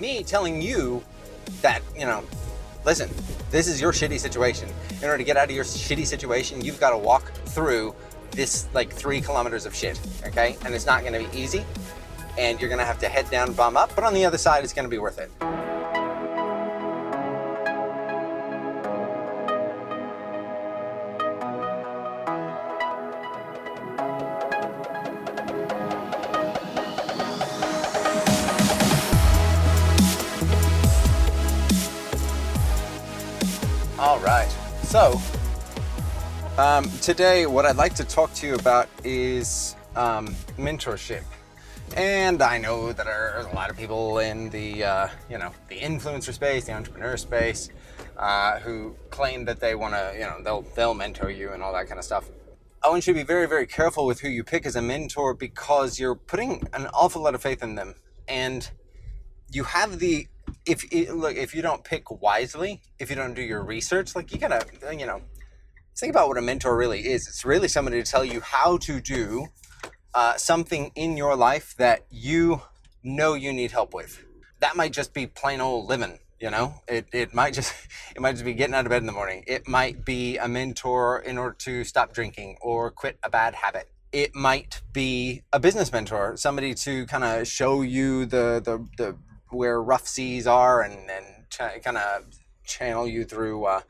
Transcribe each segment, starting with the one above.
me telling you that, you know, listen, this is your shitty situation. In order to get out of your shitty situation, you've got to walk through this like three kilometers of shit, okay? And it's not going to be easy, and you're going to have to head down, bum up, but on the other side, it's going to be worth it. So, um, today, what I'd like to talk to you about is um, mentorship. And I know that there's a lot of people in the, uh, you know, the influencer space, the entrepreneur space, uh, who claim that they want to, you know, they'll they'll mentor you and all that kind of stuff. I want you to be very, very careful with who you pick as a mentor because you're putting an awful lot of faith in them, and you have the if look if you don't pick wisely, if you don't do your research, like you gotta, you know, think about what a mentor really is. It's really somebody to tell you how to do uh, something in your life that you know you need help with. That might just be plain old living. You know, it, it might just it might just be getting out of bed in the morning. It might be a mentor in order to stop drinking or quit a bad habit. It might be a business mentor, somebody to kind of show you the, the the where rough seas are and and ch- kind of channel you through uh,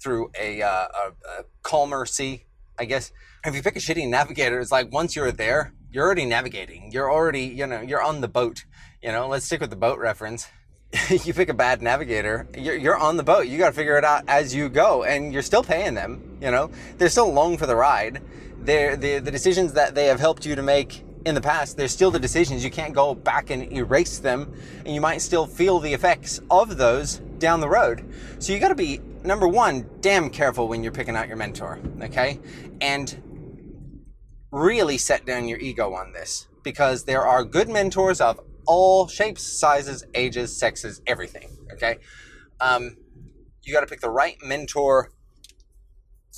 through a, uh, a, a calmer sea, I guess. If you pick a shitty navigator, it's like once you're there, you're already navigating. You're already, you know, you're on the boat. You know, let's stick with the boat reference. you pick a bad navigator, you're, you're on the boat. You got to figure it out as you go, and you're still paying them. You know, they're still along for the ride. They're, the the decisions that they have helped you to make in the past, they're still the decisions. You can't go back and erase them, and you might still feel the effects of those down the road. So you got to be number one, damn careful when you're picking out your mentor, okay? And really set down your ego on this because there are good mentors of all shapes, sizes, ages, sexes, everything, okay? Um, you got to pick the right mentor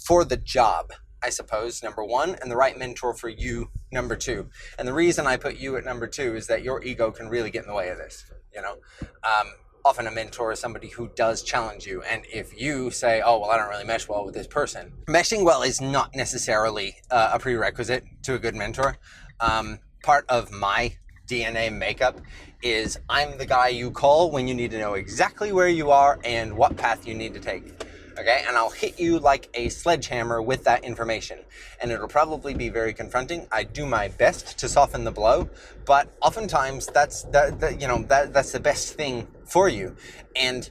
for the job, I suppose, number one, and the right mentor for you, number two. And the reason I put you at number two is that your ego can really get in the way of this, you know? Um, often a mentor is somebody who does challenge you. And if you say, oh, well, I don't really mesh well with this person, meshing well is not necessarily uh, a prerequisite to a good mentor. Um, part of my DNA makeup is I'm the guy you call when you need to know exactly where you are and what path you need to take okay? And I'll hit you like a sledgehammer with that information. And it'll probably be very confronting. I do my best to soften the blow, but oftentimes that's that, that you know that that's the best thing for you. And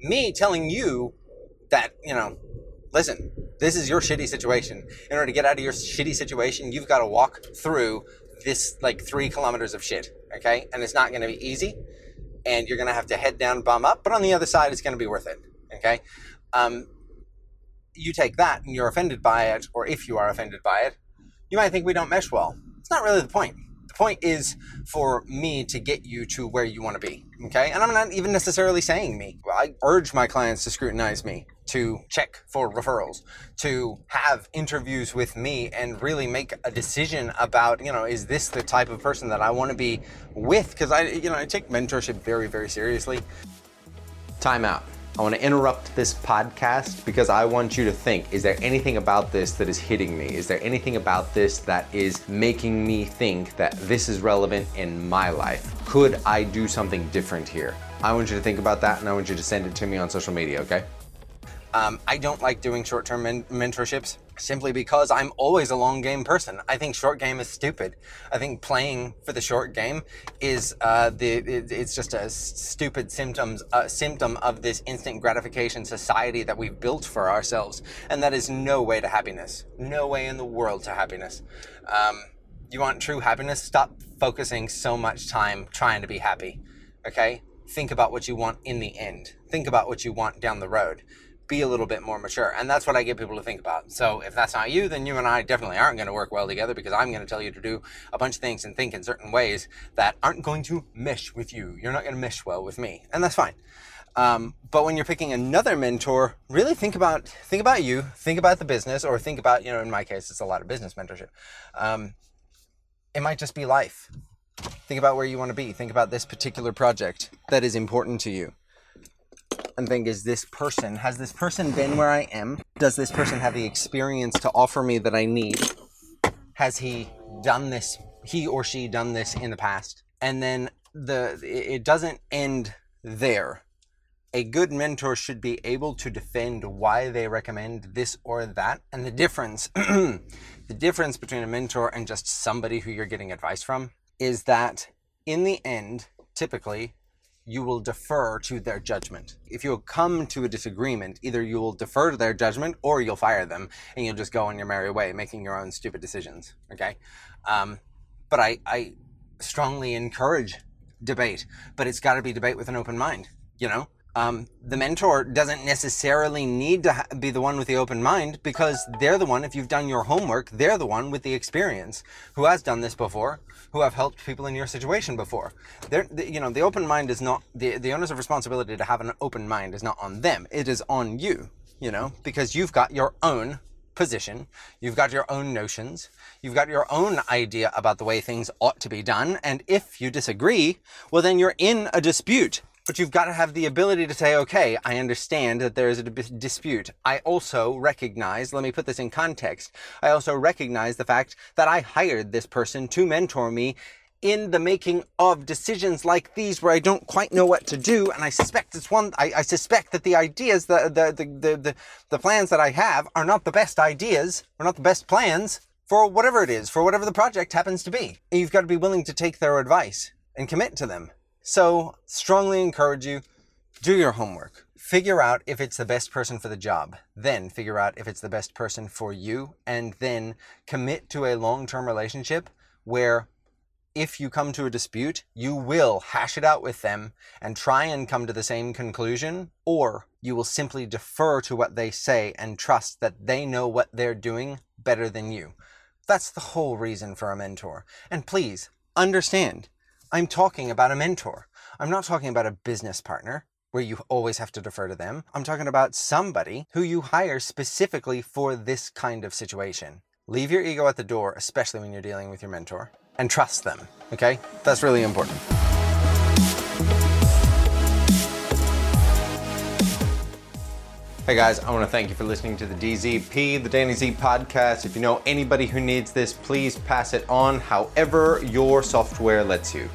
me telling you that, you know, listen, this is your shitty situation. In order to get out of your shitty situation, you've got to walk through this like 3 kilometers of shit, okay? And it's not going to be easy and you're going to have to head down, bum up, but on the other side, it's going to be worth it. Okay um, you take that and you're offended by it, or if you are offended by it, you might think we don't mesh well. It's not really the point. The point is for me to get you to where you want to be. Okay. And I'm not even necessarily saying me. I urge my clients to scrutinize me, to check for referrals, to have interviews with me and really make a decision about, you know, is this the type of person that I want to be with? Because I, you know, I take mentorship very, very seriously. Time out. I want to interrupt this podcast because I want you to think is there anything about this that is hitting me? Is there anything about this that is making me think that this is relevant in my life? Could I do something different here? I want you to think about that and I want you to send it to me on social media, okay? Um, I don't like doing short term men- mentorships simply because I'm always a long game person. I think short game is stupid. I think playing for the short game is uh, the it, it's just a stupid symptoms symptom of this instant gratification society that we've built for ourselves, and that is no way to happiness. No way in the world to happiness. Um, you want true happiness? Stop focusing so much time trying to be happy. Okay. Think about what you want in the end. Think about what you want down the road be a little bit more mature. And that's what I get people to think about. So if that's not you, then you and I definitely aren't going to work well together because I'm going to tell you to do a bunch of things and think in certain ways that aren't going to mesh with you. You're not going to mesh well with me. And that's fine. Um, but when you're picking another mentor, really think about think about you, think about the business, or think about you know in my case it's a lot of business mentorship. Um, it might just be life. Think about where you want to be. Think about this particular project that is important to you. And think, is this person, has this person been where I am? Does this person have the experience to offer me that I need? Has he done this, he or she done this in the past? And then the it doesn't end there. A good mentor should be able to defend why they recommend this or that and the difference the difference between a mentor and just somebody who you're getting advice from is that in the end typically you will defer to their judgment. If you come to a disagreement, either you will defer to their judgment or you'll fire them and you'll just go on your merry way, making your own stupid decisions. Okay. Um, but I, I strongly encourage debate, but it's got to be debate with an open mind. You know, um, the mentor doesn't necessarily need to ha- be the one with the open mind because they're the one. If you've done your homework, they're the one with the experience who has done this before, who have helped people in your situation before. They're, the, you know, the open mind is not the the onus of responsibility to have an open mind is not on them. It is on you. You know, because you've got your own position. You've got your own notions. You've got your own idea about the way things ought to be done. And if you disagree, well, then you're in a dispute. But you've got to have the ability to say, okay, I understand that there is a dispute. I also recognize, let me put this in context, I also recognize the fact that I hired this person to mentor me in the making of decisions like these where I don't quite know what to do. And I suspect it's one, I, I suspect that the ideas, the, the, the, the, the, the plans that I have are not the best ideas, or not the best plans for whatever it is, for whatever the project happens to be. And you've got to be willing to take their advice and commit to them. So strongly encourage you, do your homework. Figure out if it's the best person for the job. Then figure out if it's the best person for you. And then commit to a long term relationship where if you come to a dispute, you will hash it out with them and try and come to the same conclusion, or you will simply defer to what they say and trust that they know what they're doing better than you. That's the whole reason for a mentor. And please understand, I'm talking about a mentor. I'm not talking about a business partner where you always have to defer to them. I'm talking about somebody who you hire specifically for this kind of situation. Leave your ego at the door, especially when you're dealing with your mentor and trust them. Okay? That's really important. Hey guys, I want to thank you for listening to the DZP, the Danny Z podcast. If you know anybody who needs this, please pass it on however your software lets you.